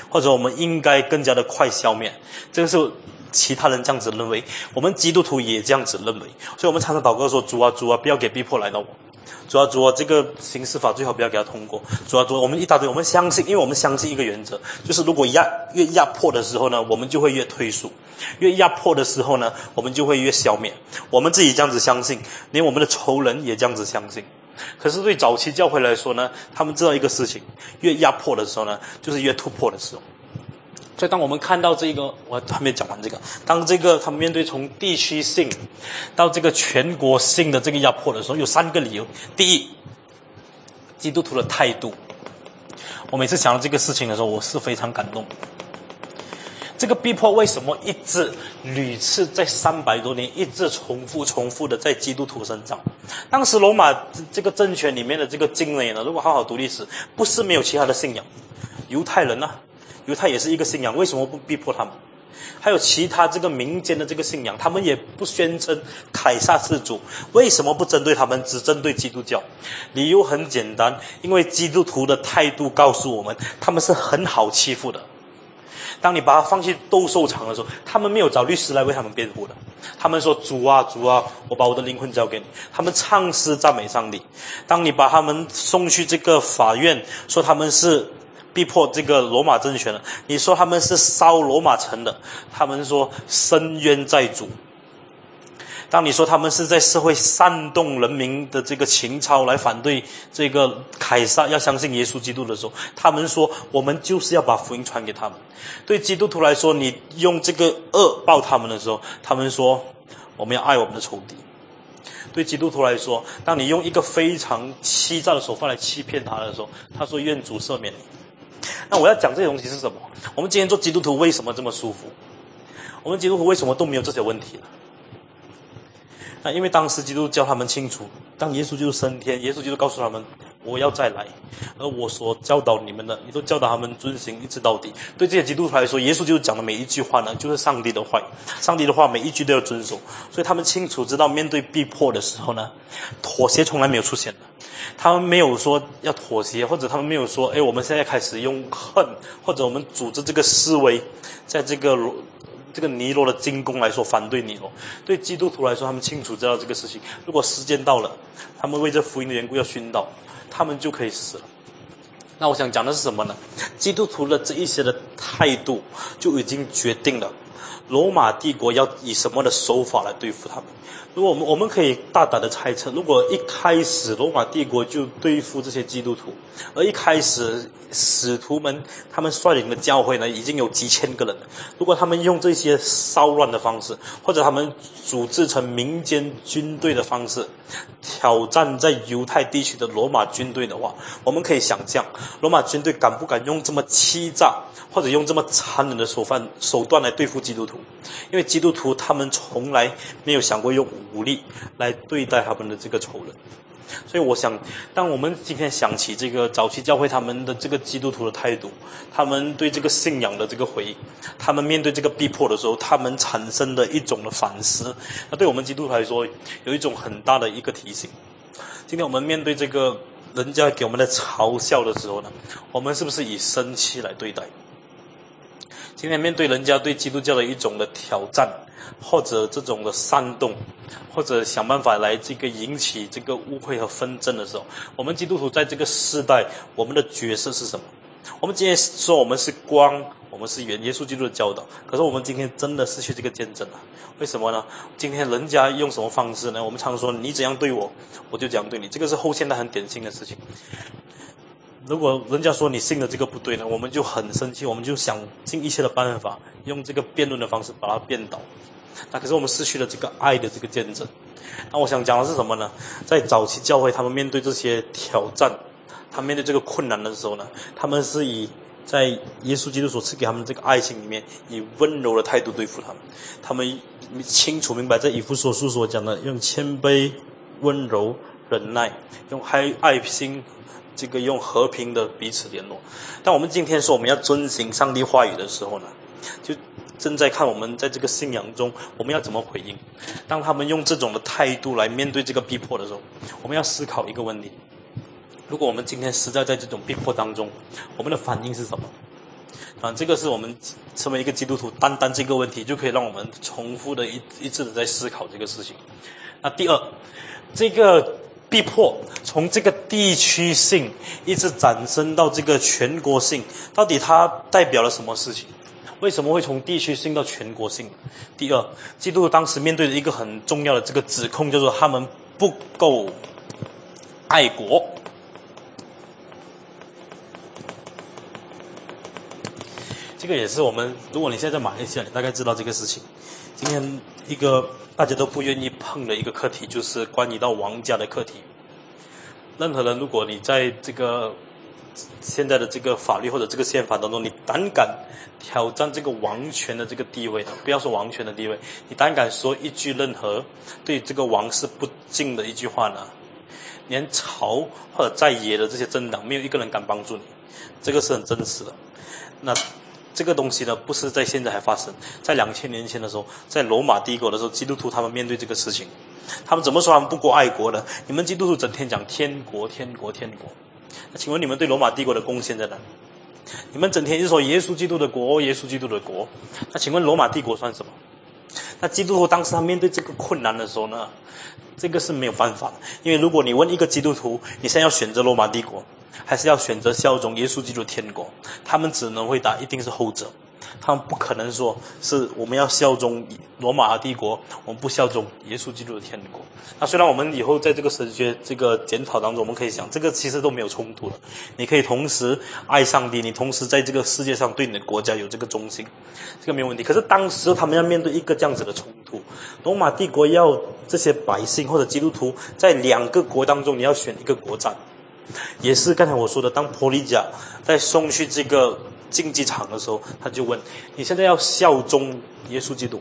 [SPEAKER 1] 或者我们应该更加的快消灭。这个是其他人这样子认为，我们基督徒也这样子认为。所以我们常常祷告说：“主啊，主啊，不要给逼迫来到我。”主要主要，这个刑事法最好不要给他通过。主要主要，我们一大堆，我们相信，因为我们相信一个原则，就是如果压越压迫的时候呢，我们就会越退缩；越压迫的时候呢，我们就会越消灭。我们自己这样子相信，连我们的仇人也这样子相信。可是对早期教会来说呢，他们知道一个事情：越压迫的时候呢，就是越突破的时候。所以，当我们看到这个，我还没讲完这个。当这个他们面对从地区性到这个全国性的这个压迫的时候，有三个理由。第一，基督徒的态度。我每次想到这个事情的时候，我是非常感动。这个逼迫为什么一直屡次在三百多年一直重复、重复的在基督徒身上？当时罗马这个政权里面的这个精锐呢，如果好好读历史，不是没有其他的信仰，犹太人呢？犹太也是一个信仰，为什么不逼迫他们？还有其他这个民间的这个信仰，他们也不宣称凯撒是主，为什么不针对他们，只针对基督教？理由很简单，因为基督徒的态度告诉我们，他们是很好欺负的。当你把他放去斗兽场的时候，他们没有找律师来为他们辩护的，他们说主啊主啊，我把我的灵魂交给你。他们唱诗赞美上帝。当你把他们送去这个法院，说他们是。逼迫这个罗马政权了。你说他们是烧罗马城的，他们说深渊在主。当你说他们是在社会煽动人民的这个情操来反对这个凯撒，要相信耶稣基督的时候，他们说我们就是要把福音传给他们。对基督徒来说，你用这个恶报他们的时候，他们说我们要爱我们的仇敌。对基督徒来说，当你用一个非常欺诈的手法来欺骗他的时候，他说愿主赦免你。那我要讲这些东西是什么？我们今天做基督徒为什么这么舒服？我们基督徒为什么都没有这些问题呢？那因为当时基督教他们清楚，当耶稣就是升天，耶稣就是告诉他们我要再来，而我所教导你们的，你都教导他们遵行一直到底。对这些基督徒来说，耶稣就是讲的每一句话呢，就是上帝的话，上帝的话每一句都要遵守。所以他们清楚知道，面对逼迫的时候呢，妥协从来没有出现的。他们没有说要妥协，或者他们没有说，哎，我们现在开始用恨，或者我们组织这个思维，在这个这个尼罗的进攻来说反对尼罗。对基督徒来说，他们清楚知道这个事情。如果时间到了，他们为这福音的缘故要殉道，他们就可以死了。那我想讲的是什么呢？基督徒的这一些的态度就已经决定了罗马帝国要以什么的手法来对付他们。如果我们我们可以大胆的猜测，如果一开始罗马帝国就对付这些基督徒，而一开始使徒们他们率领的教会呢，已经有几千个人了。如果他们用这些骚乱的方式，或者他们组织成民间军队的方式，挑战在犹太地区的罗马军队的话，我们可以想象，罗马军队敢不敢用这么欺诈？或者用这么残忍的手段手段来对付基督徒，因为基督徒他们从来没有想过用武力来对待他们的这个仇人，所以我想，当我们今天想起这个早期教会他们的这个基督徒的态度，他们对这个信仰的这个回应，他们面对这个逼迫的时候，他们产生的一种的反思，那对我们基督徒来说，有一种很大的一个提醒。今天我们面对这个人家给我们的嘲笑的时候呢，我们是不是以生气来对待？今天面对人家对基督教的一种的挑战，或者这种的煽动，或者想办法来这个引起这个误会和纷争的时候，我们基督徒在这个时代，我们的角色是什么？我们今天说我们是光，我们是原耶稣基督的教导，可是我们今天真的失去这个见证了。为什么呢？今天人家用什么方式呢？我们常说你怎样对我，我就怎样对你，这个是后现代很典型的事情。如果人家说你信的这个不对呢，我们就很生气，我们就想尽一切的办法，用这个辩论的方式把它辩倒。那可是我们失去了这个爱的这个见证。那我想讲的是什么呢？在早期教会，他们面对这些挑战，他面对这个困难的时候呢，他们是以在耶稣基督所赐给他们这个爱心里面，以温柔的态度对付他们。他们清楚明白在以弗所书所讲的，用谦卑、温柔、忍耐，用爱爱心。这个用和平的彼此联络，但我们今天说我们要遵循上帝话语的时候呢，就正在看我们在这个信仰中我们要怎么回应。当他们用这种的态度来面对这个逼迫的时候，我们要思考一个问题：如果我们今天实在在这种逼迫当中，我们的反应是什么？啊，这个是我们成为一个基督徒，单单这个问题就可以让我们重复的一一次的在思考这个事情。那第二，这个。逼迫从这个地区性一直展生到这个全国性，到底它代表了什么事情？为什么会从地区性到全国性？第二，基督当时面对的一个很重要的这个指控，就是他们不够爱国。这个也是我们，如果你现在在马来西亚，你大概知道这个事情。今天一个。大家都不愿意碰的一个课题，就是关于到王家的课题。任何人，如果你在这个现在的这个法律或者这个宪法当中，你胆敢挑战这个王权的这个地位，不要说王权的地位，你胆敢说一句任何对这个王室不敬的一句话呢？连朝或者在野的这些政党，没有一个人敢帮助你，这个是很真实的。那。这个东西呢，不是在现在还发生，在两千年前的时候，在罗马帝国的时候，基督徒他们面对这个事情，他们怎么说他们不过爱国呢？你们基督徒整天讲天国，天国，天国，那请问你们对罗马帝国的贡献在哪？你们整天就说耶稣基督的国，耶稣基督的国，那请问罗马帝国算什么？那基督徒当时他面对这个困难的时候呢，这个是没有办法，因为如果你问一个基督徒，你现在要选择罗马帝国？还是要选择效忠耶稣基督天国，他们只能回答一定是后者，他们不可能说是我们要效忠罗马帝国，我们不效忠耶稣基督的天国。那虽然我们以后在这个神学这个检讨当中，我们可以想，这个其实都没有冲突的。你可以同时爱上帝，你同时在这个世界上对你的国家有这个忠心，这个没有问题。可是当时他们要面对一个这样子的冲突，罗马帝国要这些百姓或者基督徒在两个国当中，你要选一个国战。也是刚才我说的，当波利贾在送去这个竞技场的时候，他就问：你现在要效忠耶稣基督，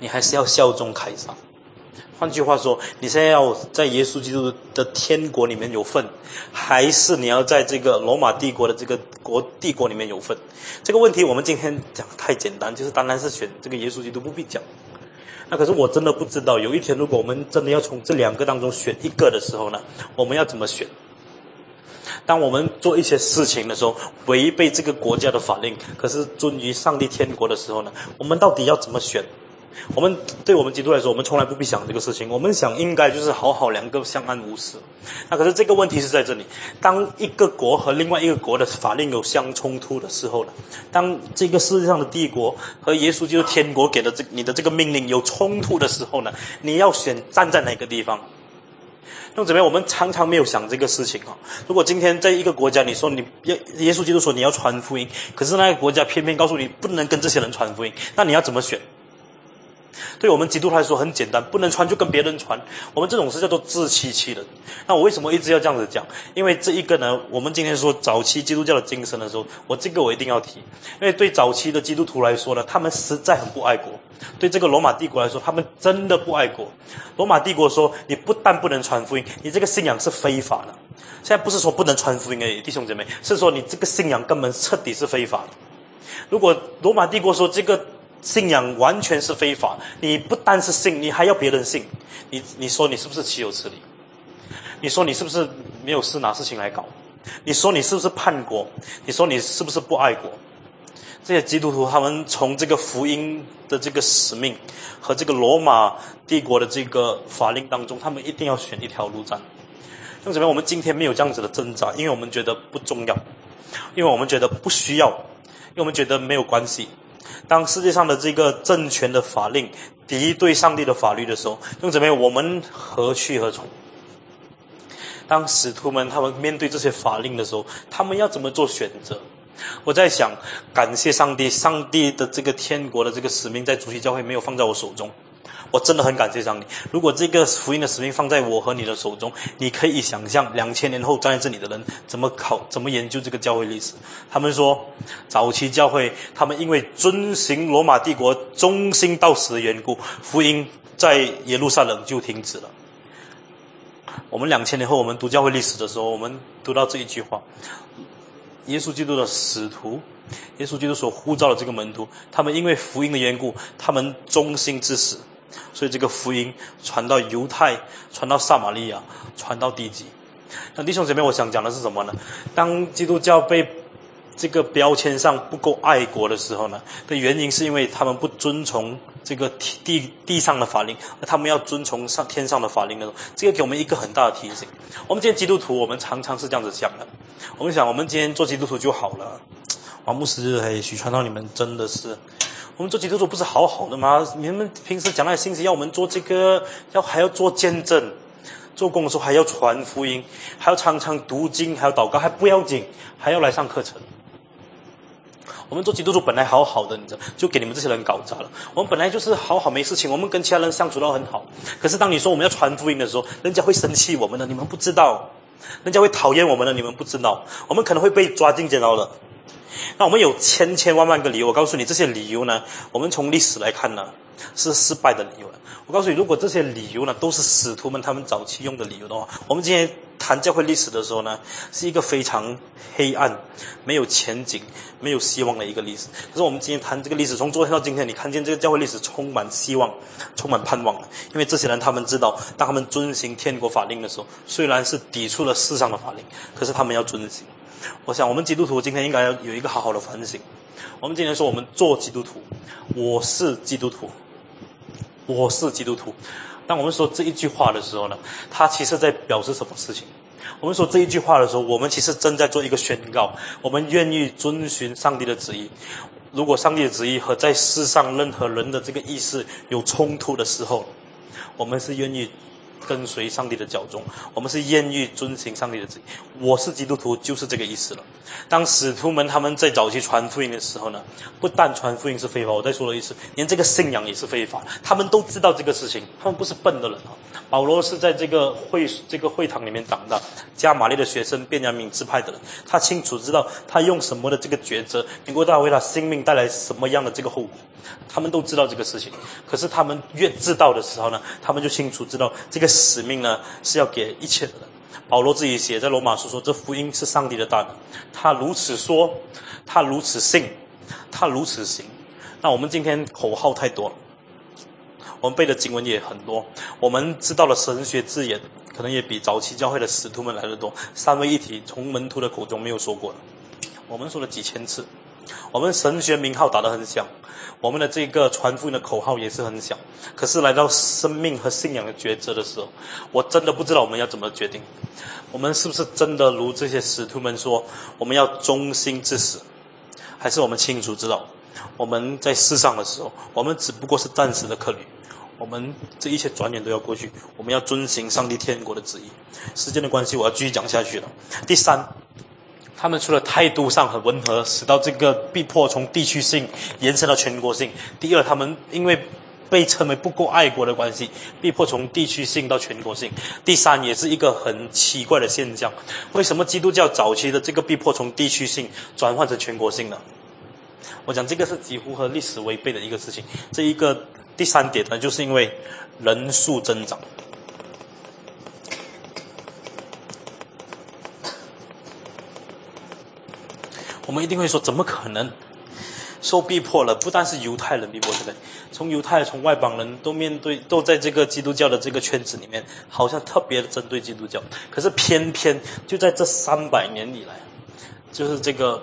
[SPEAKER 1] 你还是要效忠凯撒？换句话说，你现在要在耶稣基督的天国里面有份，还是你要在这个罗马帝国的这个国帝国里面有份？这个问题我们今天讲太简单，就是当然是选这个耶稣基督，不必讲。那可是我真的不知道，有一天如果我们真的要从这两个当中选一个的时候呢，我们要怎么选？当我们做一些事情的时候，违背这个国家的法令，可是遵于上帝天国的时候呢，我们到底要怎么选？我们对我们基督来说，我们从来不必想这个事情。我们想应该就是好好两个相安无事。那可是这个问题是在这里：当一个国和另外一个国的法令有相冲突的时候呢？当这个世界上的帝国和耶稣就是天国给的这你的这个命令有冲突的时候呢？你要选站在哪个地方？那怎么样？我们常常没有想这个事情啊。如果今天在一个国家，你说你耶耶稣基督说你要传福音，可是那个国家偏偏告诉你不能跟这些人传福音，那你要怎么选？对我们基督徒来说很简单，不能传就跟别人传。我们这种是叫做自欺欺人。那我为什么一直要这样子讲？因为这一个呢，我们今天说早期基督教的精神的时候，我这个我一定要提。因为对早期的基督徒来说呢，他们实在很不爱国。对这个罗马帝国来说，他们真的不爱国。罗马帝国说，你不但不能传福音，你这个信仰是非法的。现在不是说不能传福音而已，弟兄姐妹，是说你这个信仰根本彻底是非法的。如果罗马帝国说这个。信仰完全是非法，你不单是信，你还要别人信，你你说你是不是岂有此理？你说你是不是没有事拿事情来搞？你说你是不是叛国？你说你是不是不爱国？这些基督徒他们从这个福音的这个使命和这个罗马帝国的这个法令当中，他们一定要选一条路站。为什么我们今天没有这样子的挣扎？因为我们觉得不重要，因为我们觉得不需要，因为我们觉得没有关系。当世界上的这个政权的法令敌对上帝的法律的时候，用怎么样？我们何去何从？当使徒们他们面对这些法令的时候，他们要怎么做选择？我在想，感谢上帝，上帝的这个天国的这个使命，在主席教会没有放在我手中。我真的很感谢上帝。如果这个福音的使命放在我和你的手中，你可以想象两千年后站在这里的人怎么考、怎么研究这个教会历史。他们说，早期教会他们因为遵循罗马帝国忠心到死的缘故，福音在耶路撒冷就停止了。我们两千年后我们读教会历史的时候，我们读到这一句话：耶稣基督的使徒，耶稣基督所呼召的这个门徒，他们因为福音的缘故，他们忠心至死。所以这个福音传到犹太，传到撒玛利亚，传到地极。那弟兄姐妹，我想讲的是什么呢？当基督教被这个标签上不够爱国的时候呢？的原因是因为他们不遵从这个地地上的法令，而他们要遵从上天上的法令的时候，这个给我们一个很大的提醒。我们今天基督徒，我们常常是这样子想的。我们想，我们今天做基督徒就好了。王牧师，哎，许传道，你们真的是。我们做基督徒不是好好的吗？你们平时讲那些信息，要我们做这个，要还要做见证，做工的时候还要传福音，还要常常读经，还要祷告，还不要紧，还要来上课程。我们做基督徒本来好好的，你知道，就给你们这些人搞砸了。我们本来就是好好没事情，我们跟其他人相处到很好。可是当你说我们要传福音的时候，人家会生气我们的，你们不知道；人家会讨厌我们的，你们不知道。我们可能会被抓进监牢了。那我们有千千万万个理由，我告诉你，这些理由呢，我们从历史来看呢，是失败的理由。我告诉你，如果这些理由呢，都是使徒们他们早期用的理由的话，我们今天谈教会历史的时候呢，是一个非常黑暗、没有前景、没有希望的一个历史。可是我们今天谈这个历史，从昨天到今天，你看见这个教会历史充满希望、充满盼望了。因为这些人他们知道，当他们遵行天国法令的时候，虽然是抵触了世上的法令，可是他们要遵行。我想，我们基督徒今天应该要有一个好好的反省。我们今天说，我们做基督徒，我是基督徒，我是基督徒。当我们说这一句话的时候呢，它其实在表示什么事情？我们说这一句话的时候，我们其实正在做一个宣告：我们愿意遵循上帝的旨意。如果上帝的旨意和在世上任何人的这个意识有冲突的时候，我们是愿意。跟随上帝的教宗，我们是愿意遵行上帝的旨意。我是基督徒，就是这个意思了。当使徒们他们在早期传福音的时候呢，不但传福音是非法，我再说了一次，连这个信仰也是非法。他们都知道这个事情，他们不是笨的人啊。保罗是在这个会这个会堂里面长大，加玛利的学生，便雅悯支派的人，他清楚知道他用什么的这个抉择，能够带为他生命带来什么样的这个后果。他们都知道这个事情，可是他们越知道的时候呢，他们就清楚知道这个使命呢是要给一切的人。保罗自己写在罗马书说：“这福音是上帝的大能。”他如此说，他如此信，他如此行。那我们今天口号太多了，我们背的经文也很多，我们知道了神学字眼可能也比早期教会的使徒们来的多。三位一体从门徒的口中没有说过的，我们说了几千次。我们神学名号打得很响，我们的这个传福音的口号也是很响。可是来到生命和信仰的抉择的时候，我真的不知道我们要怎么决定。我们是不是真的如这些使徒们说，我们要忠心至死？还是我们清楚知道，我们在世上的时候，我们只不过是暂时的客旅。我们这一切转眼都要过去，我们要遵循上帝天国的旨意。时间的关系，我要继续讲下去了。第三，他们除了态度上很温和，使到这个逼迫从地区性延伸到全国性；第二，他们因为被称为不够爱国的关系，逼迫从地区性到全国性；第三，也是一个很奇怪的现象：为什么基督教早期的这个逼迫从地区性转换成全国性呢？我讲这个是几乎和历史违背的一个事情。这一个。第三点呢，就是因为人数增长，我们一定会说，怎么可能受逼迫了？不但是犹太人逼迫，对不对？从犹太、从外邦人都面对，都在这个基督教的这个圈子里面，好像特别针对基督教。可是偏偏就在这三百年以来，就是这个。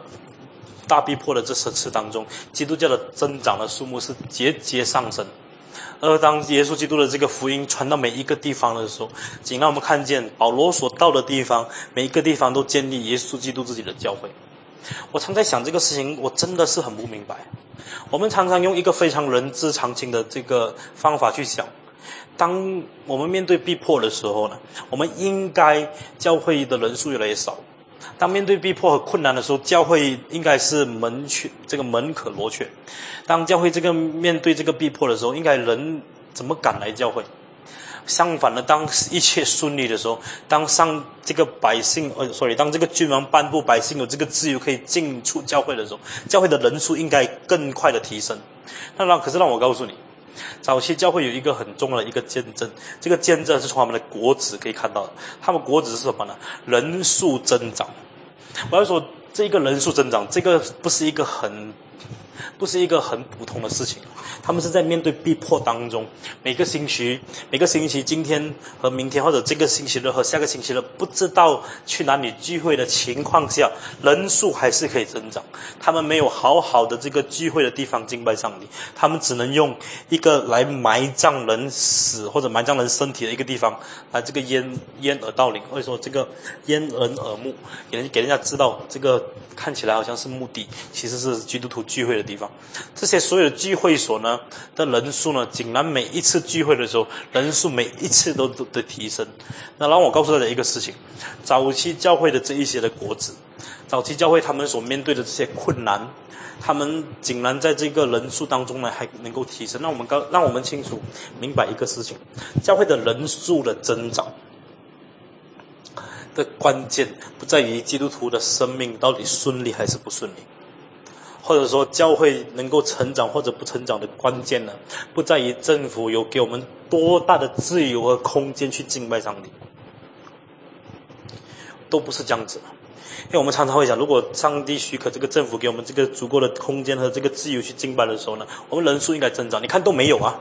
[SPEAKER 1] 大逼迫的这十次当中，基督教的增长的数目是节节上升。而当耶稣基督的这个福音传到每一个地方的时候，仅让我们看见保罗所到的地方，每一个地方都建立耶稣基督自己的教会。我常在想这个事情，我真的是很不明白。我们常常用一个非常人之常情的这个方法去想：当我们面对逼迫的时候呢，我们应该教会的人数越来越少。当面对逼迫和困难的时候，教会应该是门缺，这个门可罗雀。当教会这个面对这个逼迫的时候，应该人怎么敢来教会？相反的，当一切顺利的时候，当上这个百姓，呃，sorry，当这个君王颁布百姓有这个自由可以进出教会的时候，教会的人数应该更快的提升。那让可是让我告诉你。早期教会有一个很重要的一个见证，这个见证是从他们的国子可以看到的。他们国子是什么呢？人数增长。我要说，这个人数增长，这个不是一个很。不是一个很普通的事情，他们是在面对逼迫当中，每个星期、每个星期，今天和明天，或者这个星期日和下个星期日，不知道去哪里聚会的情况下，人数还是可以增长。他们没有好好的这个聚会的地方敬拜上帝，他们只能用一个来埋葬人死或者埋葬人身体的一个地方，来这个掩掩耳盗铃，或者说这个掩人耳目，给人给人家知道这个看起来好像是墓地，其实是基督徒聚会的。地方，这些所有的聚会所呢的人数呢，竟然每一次聚会的时候，人数每一次都都的提升。那让我告诉大家一个事情：早期教会的这一些的国子，早期教会他们所面对的这些困难，他们竟然在这个人数当中呢还能够提升。那我们告，让我们清楚明白一个事情：教会的人数的增长的关键，不在于基督徒的生命到底顺利还是不顺利。或者说，教会能够成长或者不成长的关键呢，不在于政府有给我们多大的自由和空间去敬拜上帝，都不是这样子。因为我们常常会想，如果上帝许可这个政府给我们这个足够的空间和这个自由去敬拜的时候呢，我们人数应该增长。你看都没有啊。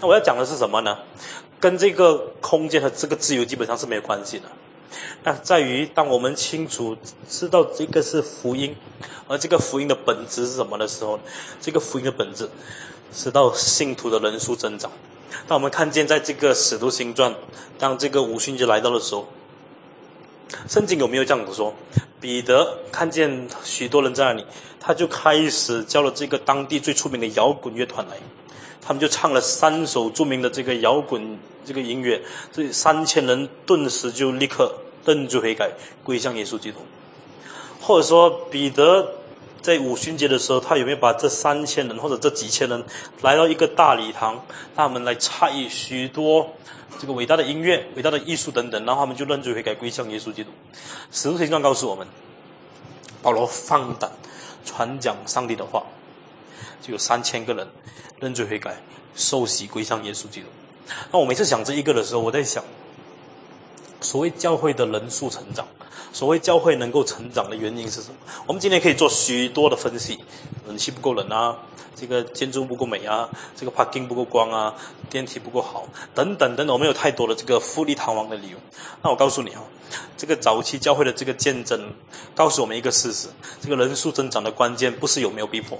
[SPEAKER 1] 那我要讲的是什么呢？跟这个空间和这个自由基本上是没有关系的。那在于，当我们清楚知道这个是福音，而这个福音的本质是什么的时候，这个福音的本质，使到信徒的人数增长。当我们看见在这个使徒行传，当这个五旬节来到的时候，圣经有没有这样子说？彼得看见许多人在那里，他就开始叫了这个当地最出名的摇滚乐团来。他们就唱了三首著名的这个摇滚这个音乐，这三千人顿时就立刻认罪悔改，归向耶稣基督。或者说，彼得在五旬节的时候，他有没有把这三千人或者这几千人来到一个大礼堂，他们来参与许多这个伟大的音乐、伟大的艺术等等，然后他们就认罪悔改，归向耶稣基督。使徒行传告诉我们，保罗放胆传讲上帝的话，就有三千个人。认罪悔改，受洗归向耶稣基督。那我每次想这一个的时候，我在想，所谓教会的人数成长，所谓教会能够成长的原因是什么？我们今天可以做许多的分析：人气不够冷啊，这个建筑不够美啊，这个 parking 不够光啊，电梯不够好，等等等等。我们有太多的这个富丽堂皇的理由。那我告诉你啊，这个早期教会的这个见证，告诉我们一个事实：这个人数增长的关键不是有没有逼迫。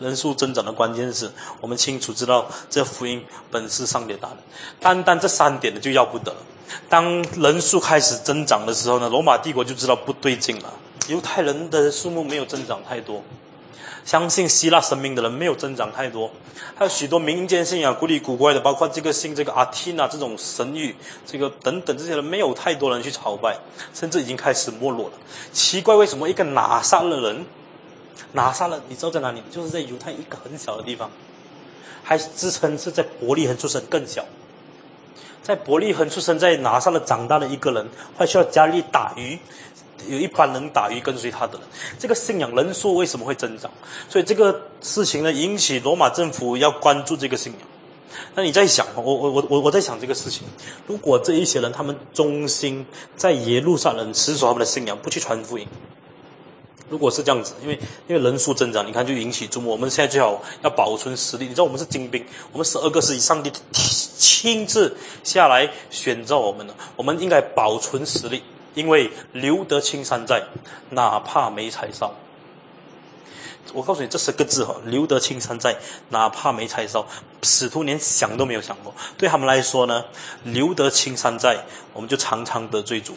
[SPEAKER 1] 人数增长的关键是我们清楚知道，这福音本是上帝的大。单单这三点的就要不得。当人数开始增长的时候呢，罗马帝国就知道不对劲了。犹太人的数目没有增长太多，相信希腊神明的人没有增长太多，还有许多民间信仰古里古怪的，包括这个信这个阿提娜这种神谕，这个等等这些人没有太多人去朝拜，甚至已经开始没落了。奇怪，为什么一个拿撒勒人？拿撒勒，你知道在哪里？就是在犹太一个很小的地方，还自称是在伯利恒出生，更小。在伯利恒出生，在拿撒勒长大的一个人，还需要家里打鱼，有一班人打鱼跟随他的人。这个信仰人数为什么会增长？所以这个事情呢，引起罗马政府要关注这个信仰。那你在想，我我我我我在想这个事情，如果这一些人他们忠心在耶路撒冷持守他们的信仰，不去传福音。如果是这样子，因为因为人数增长，你看就引起注目。我们现在最好要保存实力。你知道我们是精兵，我们十二个是以上帝亲自下来选召我们的，我们应该保存实力，因为留得青山在，哪怕没柴烧。我告诉你这十个字哈，留得青山在，哪怕没柴烧。使徒连想都没有想过，对他们来说呢，留得青山在，我们就常常得罪主。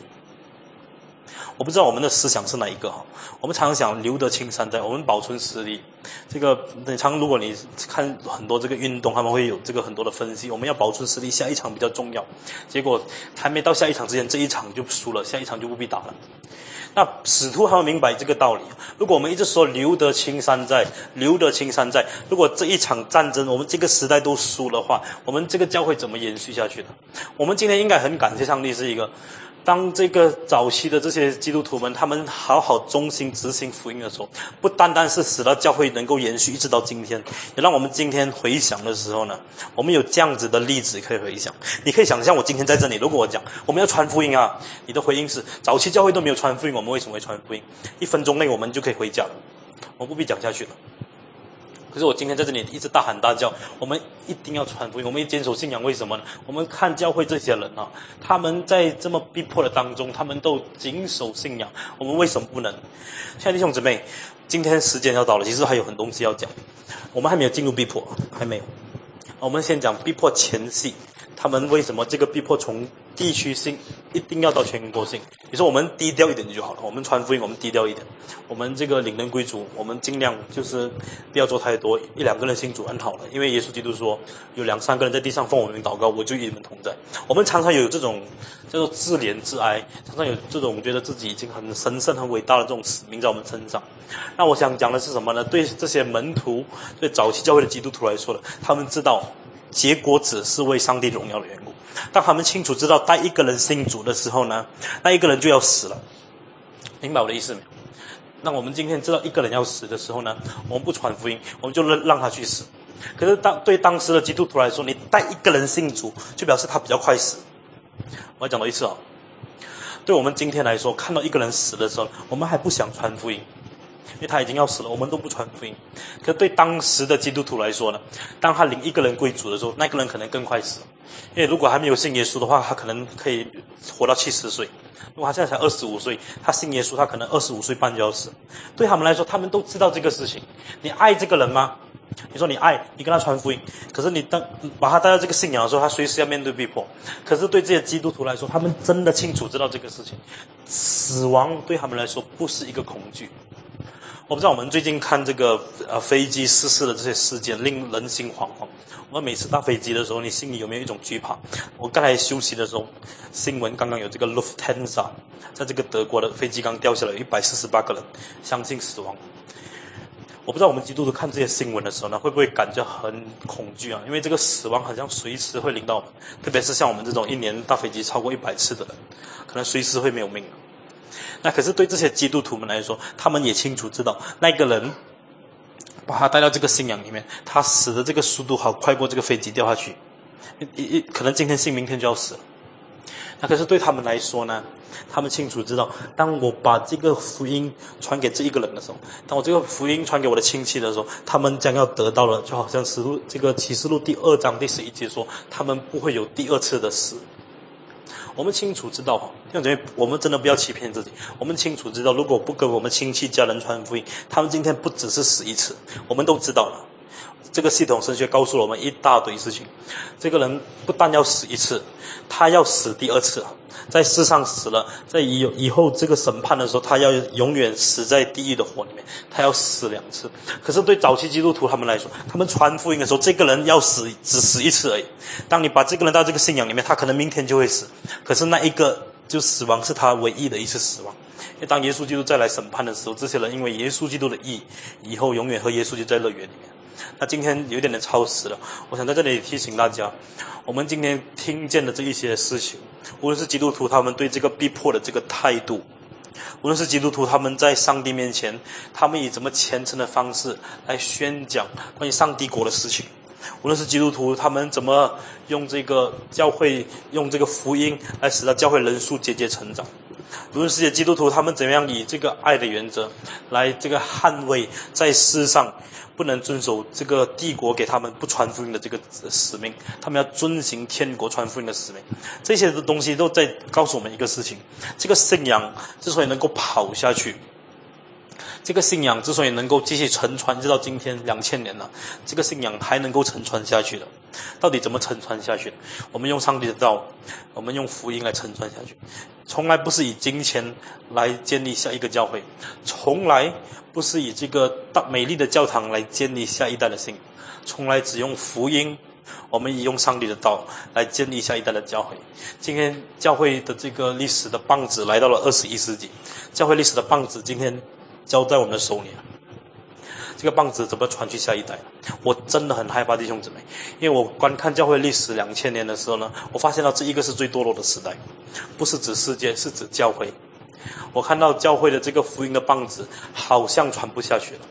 [SPEAKER 1] 我不知道我们的思想是哪一个哈？我们常常想留得青山在，我们保存实力。这个你常如果你看很多这个运动，他们会有这个很多的分析。我们要保存实力，下一场比较重要。结果还没到下一场之前，这一场就输了，下一场就不必打了。那使徒他们明白这个道理。如果我们一直说留得青山在，留得青山在，如果这一场战争我们这个时代都输的话，我们这个教会怎么延续下去呢？我们今天应该很感谢上帝，是一个。当这个早期的这些基督徒们，他们好好忠心执行福音的时候，不单单是使得教会能够延续一直到今天，也让我们今天回想的时候呢，我们有这样子的例子可以回想。你可以想象，我今天在这里，如果我讲我们要传福音啊，你的回应是早期教会都没有传福音，我们为什么会传福音？一分钟内我们就可以回家了，我不必讲下去了。可是我今天在这里一直大喊大叫，我们一定要传福音，我们要坚守信仰。为什么呢？我们看教会这些人啊，他们在这么逼迫的当中，他们都谨守信仰。我们为什么不能？亲爱的弟兄姊妹，今天时间要到了，其实还有很多东西要讲。我们还没有进入逼迫，还没有。我们先讲逼迫前戏，他们为什么这个逼迫从？地区性一定要到全国性。你说我们低调一点就好了。我们传福音，我们低调一点。我们这个领人归主，我们尽量就是不要做太多，一两个人信主很好了。因为耶稣基督说，有两三个人在地上奉我名祷告，我就与你们同在。我们常常有这种叫做自怜自哀，常常有这种觉得自己已经很神圣、很伟大的这种使命在我们身上。那我想讲的是什么呢？对这些门徒，对早期教会的基督徒来说的，他们知道结果只是为上帝荣耀的缘故。当他们清楚知道带一个人信主的时候呢，那一个人就要死了，明白我的意思没有？那我们今天知道一个人要死的时候呢，我们不传福音，我们就让让他去死。可是当对当时的基督徒来说，你带一个人信主，就表示他比较快死。我要讲多一次哦，对我们今天来说，看到一个人死的时候，我们还不想传福音。因为他已经要死了，我们都不传福音。可对当时的基督徒来说呢，当他领一个人归主的时候，那个人可能更快死。因为如果还没有信耶稣的话，他可能可以活到七十岁。如果他现在才二十五岁，他信耶稣，他可能二十五岁半就要死。对他们来说，他们都知道这个事情。你爱这个人吗？你说你爱，你跟他传福音。可是你当把他带到这个信仰的时候，他随时要面对逼迫。可是对这些基督徒来说，他们真的清楚知道这个事情，死亡对他们来说不是一个恐惧。我不知道我们最近看这个呃飞机失事的这些事件，令人心惶惶。我们每次搭飞机的时候，你心里有没有一种惧怕？我刚才休息的时候，新闻刚刚有这个 Lufthansa 在这个德国的飞机刚掉下来，一百四十八个人相信死亡。我不知道我们基督徒看这些新闻的时候呢，会不会感觉很恐惧啊？因为这个死亡好像随时会临到我们，特别是像我们这种一年搭飞机超过一百次的人，可能随时会没有命。那可是对这些基督徒们来说，他们也清楚知道，那个人把他带到这个信仰里面，他死的这个速度好快过这个飞机掉下去，一一可能今天信，明天就要死了。那可是对他们来说呢，他们清楚知道，当我把这个福音传给这一个人的时候，当我这个福音传给我的亲戚的时候，他们将要得到了，就好像实录这个启示录第二章第十一节说，他们不会有第二次的死。我们清楚知道哈，弟兄姐妹，我们真的不要欺骗自己。我们清楚知道，如果不跟我们亲戚家人传福音，他们今天不只是死一次，我们都知道了。这个系统神学告诉了我们一大堆事情。这个人不但要死一次，他要死第二次，在世上死了，在以以后这个审判的时候，他要永远死在地狱的火里面，他要死两次。可是对早期基督徒他们来说，他们传福音的时候，这个人要死只死一次而已。当你把这个人到这个信仰里面，他可能明天就会死，可是那一个就死亡是他唯一的一次死亡。当耶稣基督再来审判的时候，这些人因为耶稣基督的义，以后永远和耶稣就在乐园里面。那今天有点点超时了，我想在这里提醒大家，我们今天听见的这一些事情，无论是基督徒他们对这个逼迫的这个态度，无论是基督徒他们在上帝面前，他们以怎么虔诚的方式来宣讲关于上帝国的事情，无论是基督徒他们怎么用这个教会用这个福音来使得教会人数节节成长，无论是基督徒他们怎样以这个爱的原则来这个捍卫在世上。不能遵守这个帝国给他们不传福音的这个使命，他们要遵行天国传福音的使命。这些的东西都在告诉我们一个事情：这个信仰之所以能够跑下去，这个信仰之所以能够继续沉传，直到今天两千年了，这个信仰还能够沉传下去的，到底怎么沉传下去？我们用上帝的道，我们用福音来沉传下去，从来不是以金钱来建立下一个教会，从来。不是以这个大美丽的教堂来建立下一代的信，从来只用福音，我们以用上帝的道来建立下一代的教会。今天教会的这个历史的棒子来到了二十一世纪，教会历史的棒子今天交在我们的手里了。这个棒子怎么传去下一代？我真的很害怕弟兄姊妹，因为我观看教会历史两千年的时候呢，我发现到这一个是最堕落的时代，不是指世界，是指教会。我看到教会的这个福音的棒子好像传不下去了，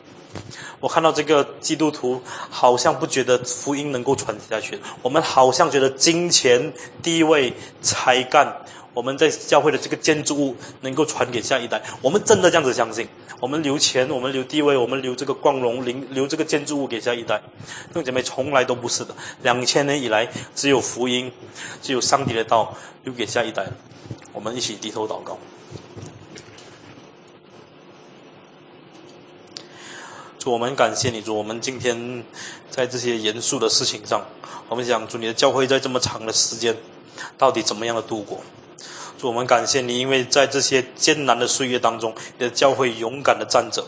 [SPEAKER 1] 我看到这个基督徒好像不觉得福音能够传下去，我们好像觉得金钱、地位、才干，我们在教会的这个建筑物能够传给下一代，我们真的这样子相信？我们留钱，我们留地位，我们留这个光荣，留留这个建筑物给下一代？弟兄姐妹，从来都不是的。两千年以来，只有福音，只有上帝的道留给下一代。我们一起低头祷告。主，我们感谢你，主，我们今天在这些严肃的事情上，我们想，主，你的教会在这么长的时间，到底怎么样的度过？主，我们感谢你，因为在这些艰难的岁月当中，你的教会勇敢的站着。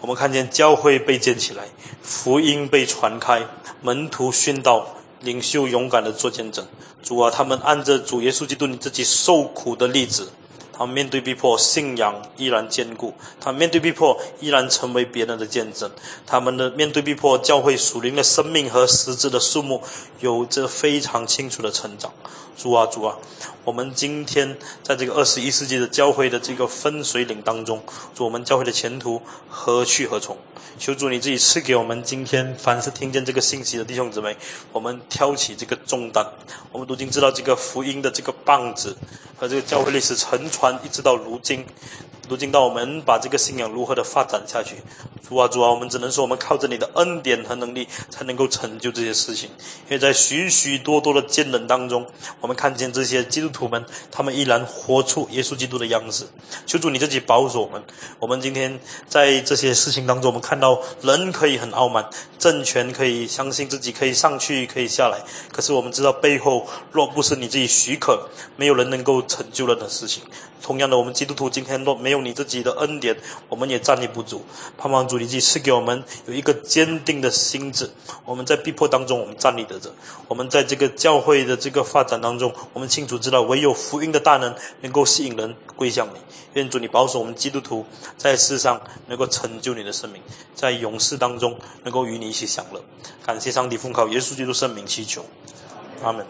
[SPEAKER 1] 我们看见教会被建起来，福音被传开，门徒殉道，领袖勇敢的做见证。主啊，他们按着主耶稣基督你自己受苦的例子。他们面对逼迫，信仰依然坚固；他们面对逼迫，依然成为别人的见证。他们的面对逼迫，教会属灵的生命和实质的数目有着非常清楚的成长。主啊，主啊，我们今天在这个二十一世纪的教会的这个分水岭当中，主，我们教会的前途何去何从？求主你自己赐给我们今天凡是听见这个信息的弟兄姊妹，我们挑起这个重担。我们如今知道这个福音的这个棒子和这个教会历史沉船一直到如今，如今到我们把这个信仰如何的发展下去。主啊，主啊，我们只能说我们靠着你的恩典和能力才能够成就这些事情。因为在许许多多的艰难当中，我们看见这些基督徒们，他们依然活出耶稣基督的样子。求主你自己保守我们。我们今天在这些事情当中，我们看到人可以很傲慢，政权可以相信自己可以上去可以下来。可是我们知道背后若不是你自己许可，没有人能够成就任何事情。同样的，我们基督徒今天若没有你自己的恩典，我们也站立不住。盼望主你自己赐给我们有一个坚定的心智。我们在逼迫当中，我们站立得着；我们在这个教会的这个发展当中，我们清楚知道，唯有福音的大能能够吸引人归向你。愿主你保守我们基督徒在世上能够成就你的生命，在勇士当中能够与你一起享乐。感谢上帝奉靠耶稣基督圣名祈求，阿门。